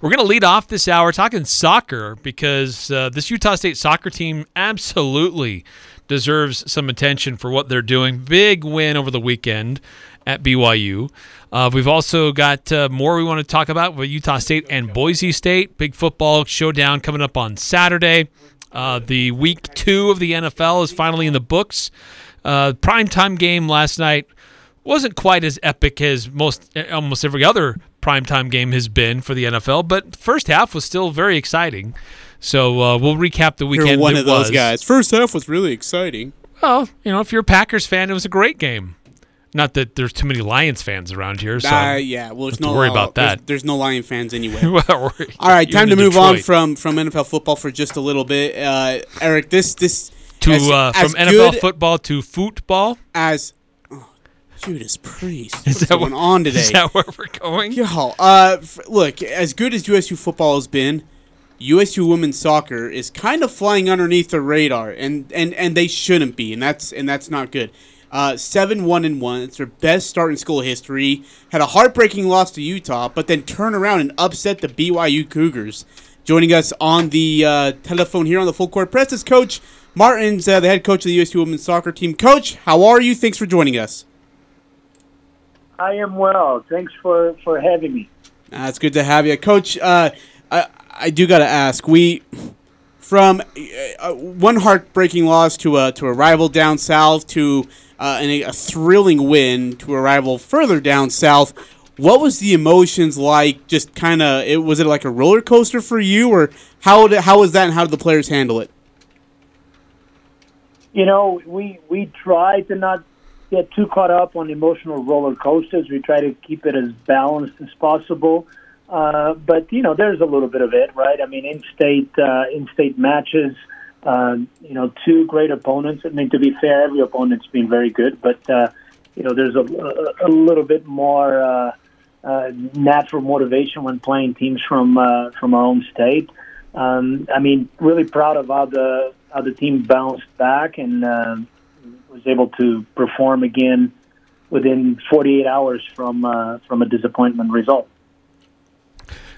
We're going to lead off this hour talking soccer because uh, this Utah State soccer team absolutely deserves some attention for what they're doing. Big win over the weekend at BYU. Uh, we've also got uh, more we want to talk about with Utah State and Boise State. Big football showdown coming up on Saturday. Uh, the week two of the NFL is finally in the books. Uh, primetime game last night wasn't quite as epic as most almost every other primetime game has been for the NFL, but first half was still very exciting. So uh, we'll recap the weekend. You're one of those was. guys. First half was really exciting. Well, you know, if you're a Packers fan, it was a great game. Not that there's too many Lions fans around here, so Uh, yeah, well, there's no worry about that. There's, no Lion fans anyway. well, All right, time to move on from from NFL football for just a little bit. Uh, Eric, this this to as, uh, as from NFL good football to football. as Judas Priest. Is What's that going what- on today? Is that where we're going? Yo, uh, f- look, as good as USU football has been, USU women's soccer is kind of flying underneath the radar, and, and, and they shouldn't be, and that's and that's not good. Uh, seven one and one. It's their best start in school history. Had a heartbreaking loss to Utah, but then turn around and upset the BYU Cougars. Joining us on the uh, telephone here on the full court press is Coach Martins, uh, the head coach of the USU women's soccer team. Coach, how are you? Thanks for joining us. I am well. Thanks for, for having me. Uh, it's good to have you, Coach. Uh, I I do got to ask. We from uh, one heartbreaking loss to a to a rival down south to uh, and a, thrilling win to a rival further down south. What was the emotions like? Just kind of, it was it like a roller coaster for you, or how did, how was that, and how did the players handle it? You know, we we try to not get too caught up on emotional roller coasters. We try to keep it as balanced as possible. Uh, but you know, there's a little bit of it, right? I mean, in-state uh, in-state matches. Uh, you know, two great opponents. I mean, to be fair, every opponent's been very good, but uh, you know, there's a, a, little bit more uh, uh, natural motivation when playing teams from uh, from our own state. Um, I mean, really proud of how the how the team bounced back and uh, was able to perform again within 48 hours from uh, from a disappointment result.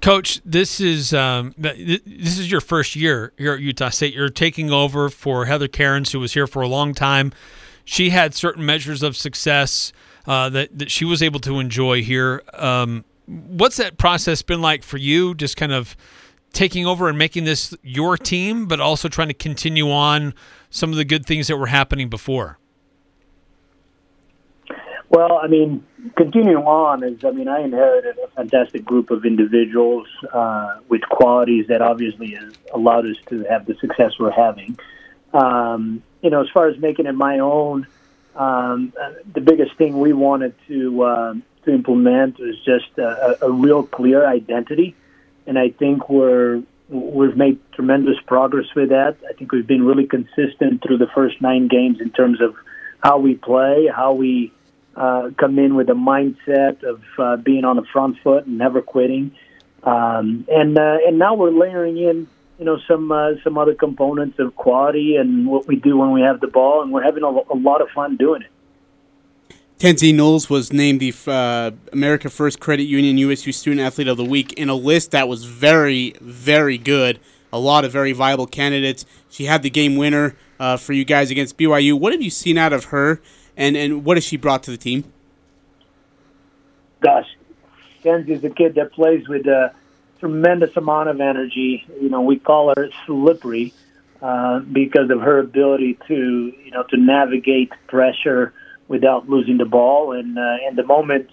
Coach, this is um, this is your first year here at Utah State. You're taking over for Heather Cairns, who was here for a long time. She had certain measures of success uh, that that she was able to enjoy here. Um, what's that process been like for you? Just kind of taking over and making this your team, but also trying to continue on some of the good things that were happening before. Well, I mean, continuing on is, I mean, I inherited a fantastic group of individuals uh, with qualities that obviously has allowed us to have the success we're having. Um, you know, as far as making it my own, um, the biggest thing we wanted to uh, to implement was just a, a real clear identity, and I think we're we've made tremendous progress with that. I think we've been really consistent through the first nine games in terms of how we play, how we uh, come in with a mindset of uh, being on the front foot and never quitting. Um, and uh, and now we're layering in, you know, some uh, some other components of quality and what we do when we have the ball, and we're having a, a lot of fun doing it. Kenzie Knowles was named the uh, America First Credit Union USU Student Athlete of the Week in a list that was very, very good. A lot of very viable candidates. She had the game winner uh, for you guys against BYU. What have you seen out of her, and, and what has she brought to the team? Gosh, Kenzie's a kid that plays with a tremendous amount of energy. You know, we call her slippery uh, because of her ability to, you know, to navigate pressure without losing the ball. And uh, and the moment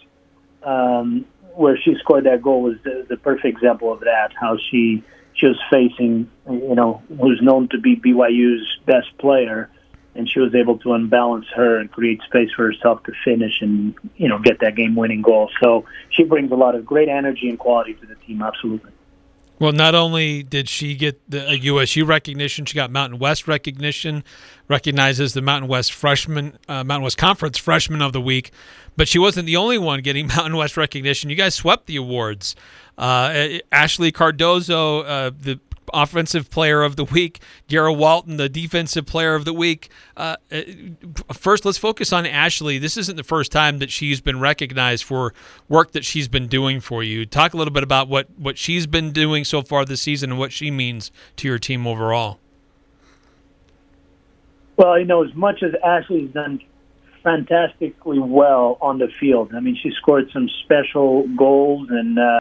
um, where she scored that goal was the, the perfect example of that. How she she was facing, you know, who's known to be BYU's best player, and she was able to unbalance her and create space for herself to finish and you know get that game-winning goal. So she brings a lot of great energy and quality to the team. Absolutely. Well, not only did she get the a USU recognition, she got Mountain West recognition, recognizes the Mountain West freshman, uh, Mountain West Conference Freshman of the Week. But she wasn't the only one getting Mountain West recognition. You guys swept the awards. Uh, Ashley Cardozo, uh, the offensive player of the week, Garrett Walton, the defensive player of the week. Uh, uh, first, let's focus on Ashley. This isn't the first time that she's been recognized for work that she's been doing for you. Talk a little bit about what, what she's been doing so far this season and what she means to your team overall. Well, you know, as much as Ashley's done fantastically well on the field. I mean, she scored some special goals and uh,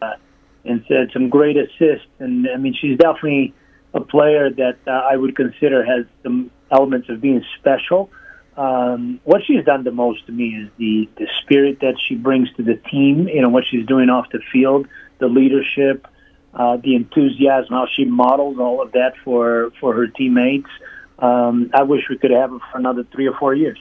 and said some great assists. And I mean, she's definitely a player that uh, I would consider has some elements of being special. Um, what she's done the most to me is the the spirit that she brings to the team. You know what she's doing off the field, the leadership, uh, the enthusiasm, how she models all of that for for her teammates. Um, I wish we could have her for another three or four years.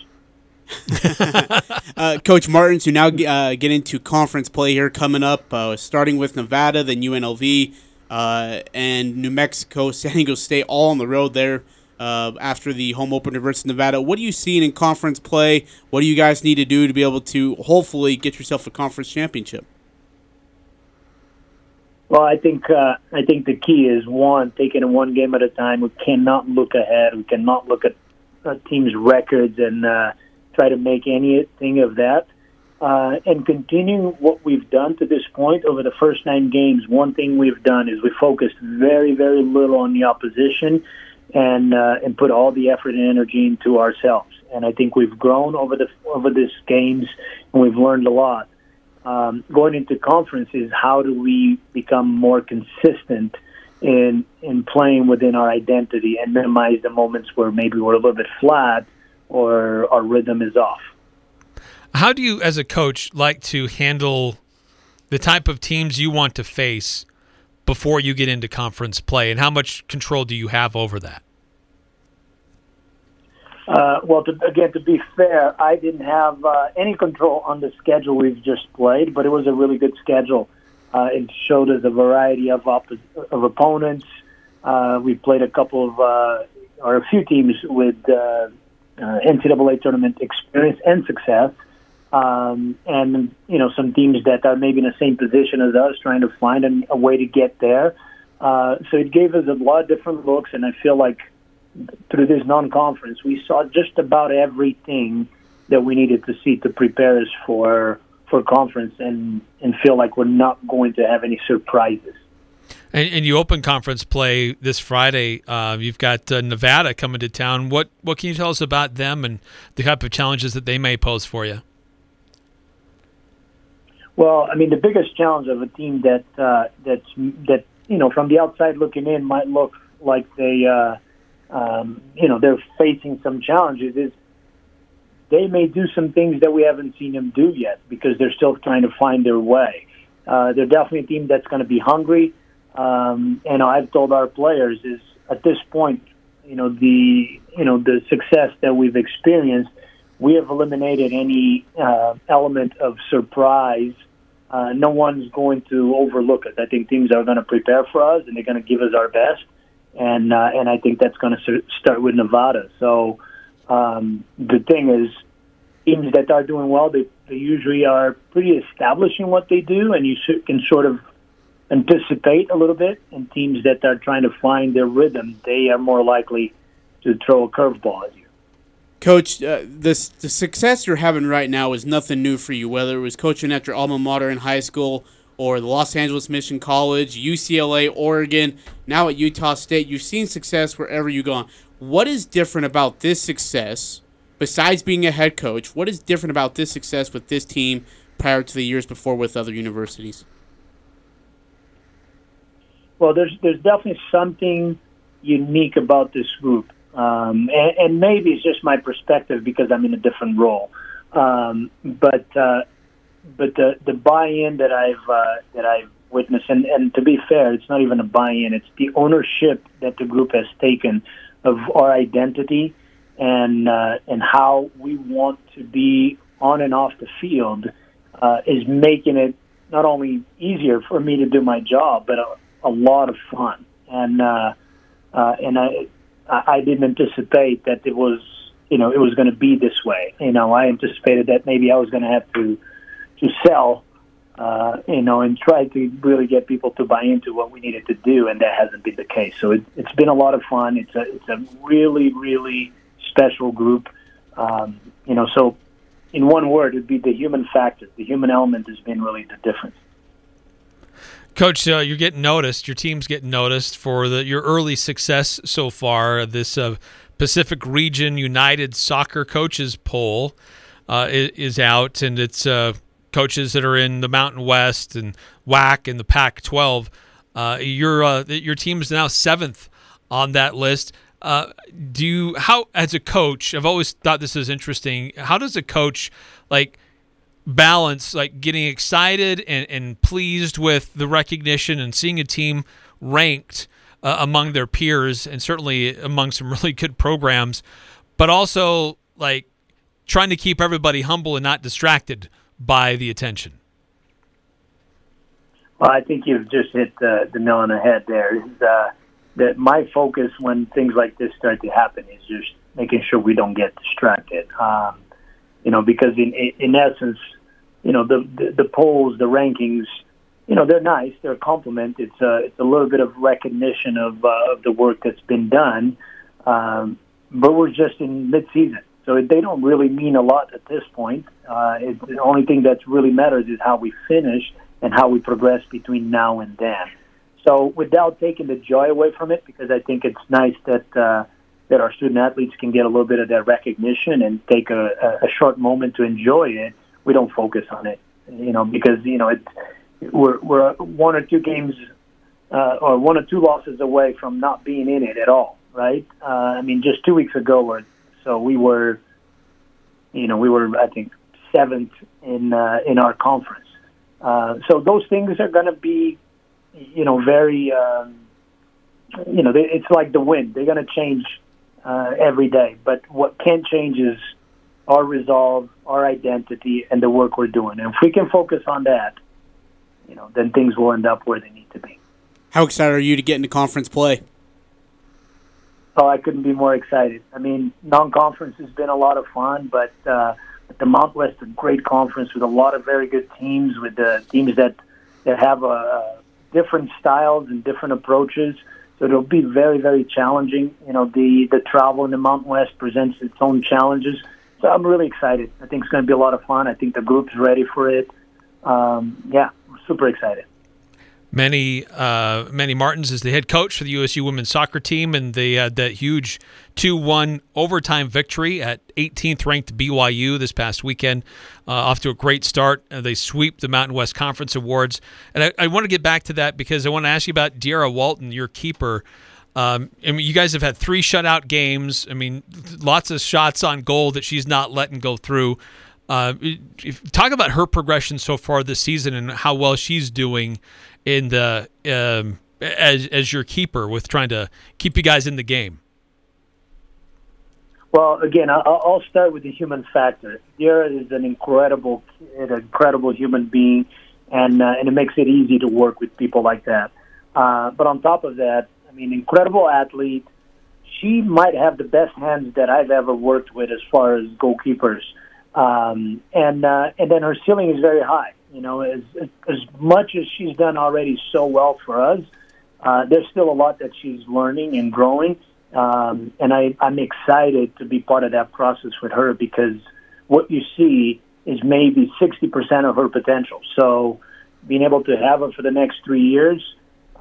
uh, Coach Martins, who now uh, get into conference play here coming up, uh, starting with Nevada, then UNLV, uh, and New Mexico, San Diego State, all on the road there uh, after the home opener versus Nevada. What are you seeing in conference play? What do you guys need to do to be able to hopefully get yourself a conference championship? Well, I think uh, I think the key is one taking it one game at a time. We cannot look ahead. We cannot look at a teams' records and try to make anything of that. Uh, and continuing what we've done to this point over the first nine games, one thing we've done is we focused very, very little on the opposition and uh, and put all the effort and energy into ourselves. And I think we've grown over the over these games, and we've learned a lot. Um, going into conferences, how do we become more consistent in in playing within our identity and minimize the moments where maybe we're a little bit flat or our rhythm is off. How do you, as a coach, like to handle the type of teams you want to face before you get into conference play, and how much control do you have over that? Uh, well, to, again, to be fair, I didn't have uh, any control on the schedule we've just played, but it was a really good schedule. Uh, it showed us a variety of op- of opponents. Uh, we played a couple of uh, or a few teams with uh, NCAA tournament experience and success. Um, and you know some teams that are maybe in the same position as us, trying to find a, a way to get there. Uh, so it gave us a lot of different looks, and I feel like through this non-conference, we saw just about everything that we needed to see to prepare us for for conference, and and feel like we're not going to have any surprises. And, and, you open conference play this Friday. Uh, you've got uh, Nevada coming to town. What what can you tell us about them and the type of challenges that they may pose for you? Well, I mean, the biggest challenge of a team that uh, that's that you know from the outside looking in might look like they uh, um, you know they're facing some challenges is they may do some things that we haven't seen them do yet because they're still trying to find their way. Uh, they're definitely a team that's going to be hungry um, and I've told our players is at this point, you know, the you know the success that we've experienced, we have eliminated any uh, element of surprise. Uh, no one's going to overlook it. I think teams are going to prepare for us, and they're going to give us our best. And uh, and I think that's going to start with Nevada. So um, the thing is, teams that are doing well, they, they usually are pretty established in what they do, and you can sort of anticipate a little bit, and teams that are trying to find their rhythm, they are more likely to throw a curveball at you. Coach, uh, the the success you're having right now is nothing new for you. Whether it was coaching at your alma mater in high school, or the Los Angeles Mission College, UCLA, Oregon, now at Utah State, you've seen success wherever you've gone. What is different about this success, besides being a head coach? What is different about this success with this team prior to the years before with other universities? Well, there's there's definitely something unique about this group, um, and, and, maybe it's just my perspective because I'm in a different role. Um, but uh, but the the buy-in that I've uh, that I've witnessed, and, and to be fair, it's not even a buy-in; it's the ownership that the group has taken of our identity and uh, and how we want to be on and off the field uh, is making it not only easier for me to do my job, but a lot of fun, and uh, uh, and I I didn't anticipate that it was you know it was going to be this way. You know, I anticipated that maybe I was going to have to to sell uh, you know, and try to really get people to buy into what we needed to do, and that hasn't been the case. So it, it's been a lot of fun. It's a it's a really really special group. Um, you know, so in one word, it'd be the human factor. The human element has been really the difference. Coach, uh, you're getting noticed. Your team's getting noticed for the your early success so far. This uh, Pacific Region United Soccer Coaches Poll uh, is out, and it's uh, coaches that are in the Mountain West and WAC and the Pac-12. Uh, your uh, your team is now seventh on that list. Uh, do you how as a coach? I've always thought this is interesting. How does a coach like balance like getting excited and, and pleased with the recognition and seeing a team ranked uh, among their peers and certainly among some really good programs, but also like trying to keep everybody humble and not distracted by the attention? Well, I think you've just hit the, the nail on the head there. Is, uh, that my focus when things like this start to happen is just making sure we don't get distracted. Um, you know, because in in essence, you know, the, the the polls, the rankings, you know, they're nice. They're a compliment. It's a it's a little bit of recognition of uh, of the work that's been done. Um, but we're just in mid season. So they don't really mean a lot at this point. Uh, it, the only thing that really matters is how we finish and how we progress between now and then. So without taking the joy away from it, because I think it's nice that uh, that our student athletes can get a little bit of that recognition and take a, a short moment to enjoy it. We don't focus on it, you know, because you know it's we're we're one or two games uh, or one or two losses away from not being in it at all, right? Uh, I mean, just two weeks ago, we're so we were, you know, we were I think seventh in uh, in our conference. Uh, so those things are going to be, you know, very, um, you know, they, it's like the wind. They're going to change uh, every day. But what can change is our resolve, our identity, and the work we're doing. And if we can focus on that, you know, then things will end up where they need to be. How excited are you to get into conference play? oh, I couldn't be more excited. I mean, non-conference has been a lot of fun, but uh, the Mount West, is a great conference with a lot of very good teams, with the teams that that have uh, different styles and different approaches. So it'll be very, very challenging. You know, the the travel in the Mountain West presents its own challenges. So I'm really excited. I think it's going to be a lot of fun. I think the group's ready for it. Um, yeah, super excited. Manny uh, Manny Martins is the head coach for the USU women's soccer team, and they had that huge two-one overtime victory at 18th ranked BYU this past weekend. Uh, off to a great start. Uh, they sweep the Mountain West Conference Awards, and I, I, want to get back to that because I want to ask you about De'Ara Walton, your keeper. Um, I mean, you guys have had three shutout games. I mean, lots of shots on goal that she's not letting go through. Uh, talk about her progression so far this season and how well she's doing in the um, as as your keeper with trying to keep you guys in the game? Well, again, I'll start with the human factor. De'Ara is an incredible, an incredible human being, and uh, and it makes it easy to work with people like that. Uh, but on top of that, mean, incredible athlete. She might have the best hands that I've ever worked with as far as goalkeepers, um, and uh, and then her ceiling is very high. You know, as as much as she's done already so well for us, uh, there's still a lot that she's learning and growing. Um, and I, I'm excited to be part of that process with her because what you see is maybe 60% of her potential. So being able to have her for the next three years,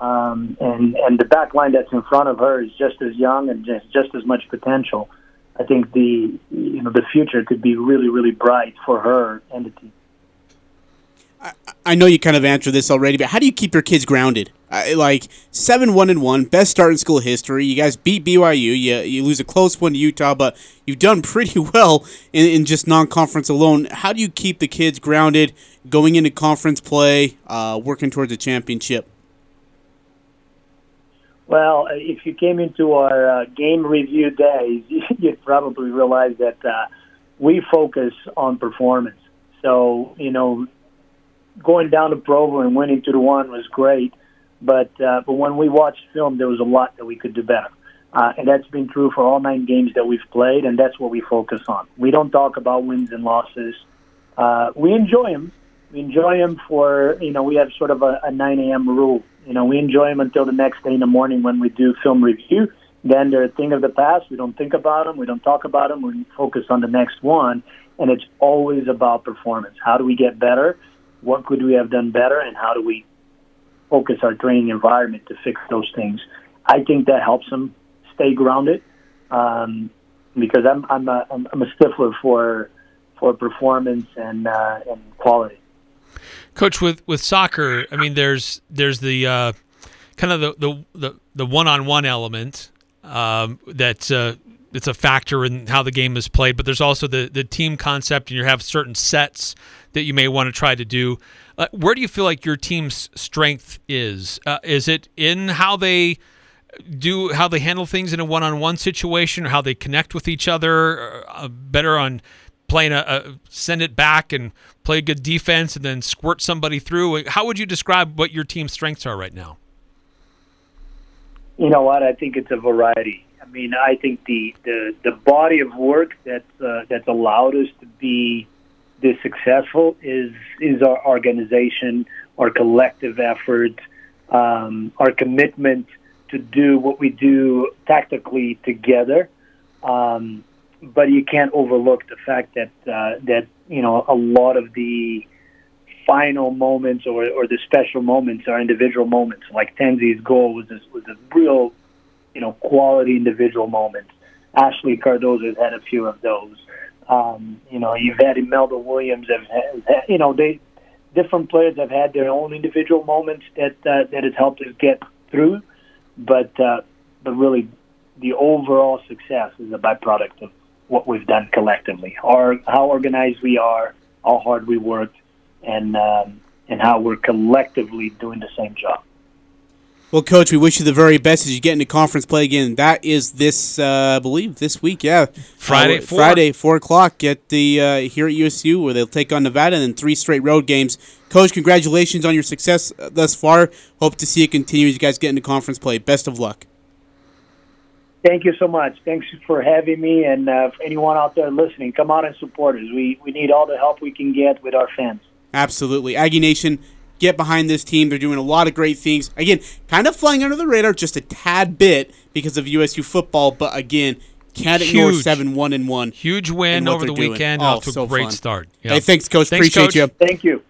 um, and and the back line that's in front of her is just as young and just just as much potential. I think the you know the future could be really really bright for her and the team. I know you kind of answered this already, but how do you keep your kids grounded? like seven one and one, best start in school history. You guys beat BYU. You you lose a close one to Utah, but you've done pretty well in, in just non conference alone. How do you keep the kids grounded going into conference play, uh, working towards a championship? Well, if you came into our uh, game review days, you'd probably realize that uh, we focus on performance. So you know, going down to Provo and winning two to one was great, but uh, but when we watched film, there was a lot that we could do better, uh, and that's been true for all nine games that we've played, and that's what we focus on. We don't talk about wins and losses. Uh, we enjoy them, We enjoy them for you know we have sort of a, a 9 a.m. rule. You know we enjoy them until the next day in the morning when we do film review. Then they're a thing of the past. We don't think about them. We don't talk about them. We focus on the next one. And it's always about performance. How do we get better? What could we have done better? And how do we focus our training environment to fix those things? I think that helps them stay grounded um, because I'm I'm a, I'm a stiffler for for performance and uh, and quality. Coach, with with soccer, I mean, there's there's the uh, kind of the the the, the one-on-one element um, that uh, it's a factor in how the game is played, but there's also the the team concept, and you have certain sets that you may want to try to do. Uh, where do you feel like your team's strength is? Uh, is it in how they do how they handle things in a one-on-one situation, or how they connect with each other, uh, better on playing a, a, send it back and play good defense and then squirt somebody through. How would you describe what your team's strengths are right now? You know what? I think it's a variety. I mean, I think the the, the body of work that's uh, that's allowed us to be this successful is is our organization, our collective effort, um, our commitment to do what we do tactically together. Um, but you can't overlook the fact that uh, that you know a lot of the final moments or, or the special moments are individual moments. Like Kenzie's goal was a, was a real, you know, quality individual moment. Ashley Cardozo has had a few of those. Um, you know, you've had Imelda Williams. Have, you know, they different players have had their own individual moments that uh, that has helped us get through. But uh, but really, the overall success is a byproduct of what we've done collectively, or how organized we are, how hard we worked, and um, and how we're collectively doing the same job. Well, coach, we wish you the very best as you get into conference play again. That is this, uh, I believe, this week. Yeah, Friday, uh, Friday, four o'clock. at the uh, here at USU where they'll take on Nevada, and then three straight road games. Coach, congratulations on your success uh, thus far. Hope to see it continue as you guys get into conference play. Best of luck. Thank you so much. Thanks for having me, and uh, anyone out there listening, come out and support us. We we need all the help we can get with our fans. Absolutely. Aggie Nation, get behind this team. They're doing a lot of great things. Again, kind of flying under the radar just a tad bit because of USU football, but again, can't ignore Huge. seven one and one. Huge win over the doing. weekend. Oh, off to so a great fun. start. Hey, thanks, coach. Thanks, Appreciate Coach. you. Thank you.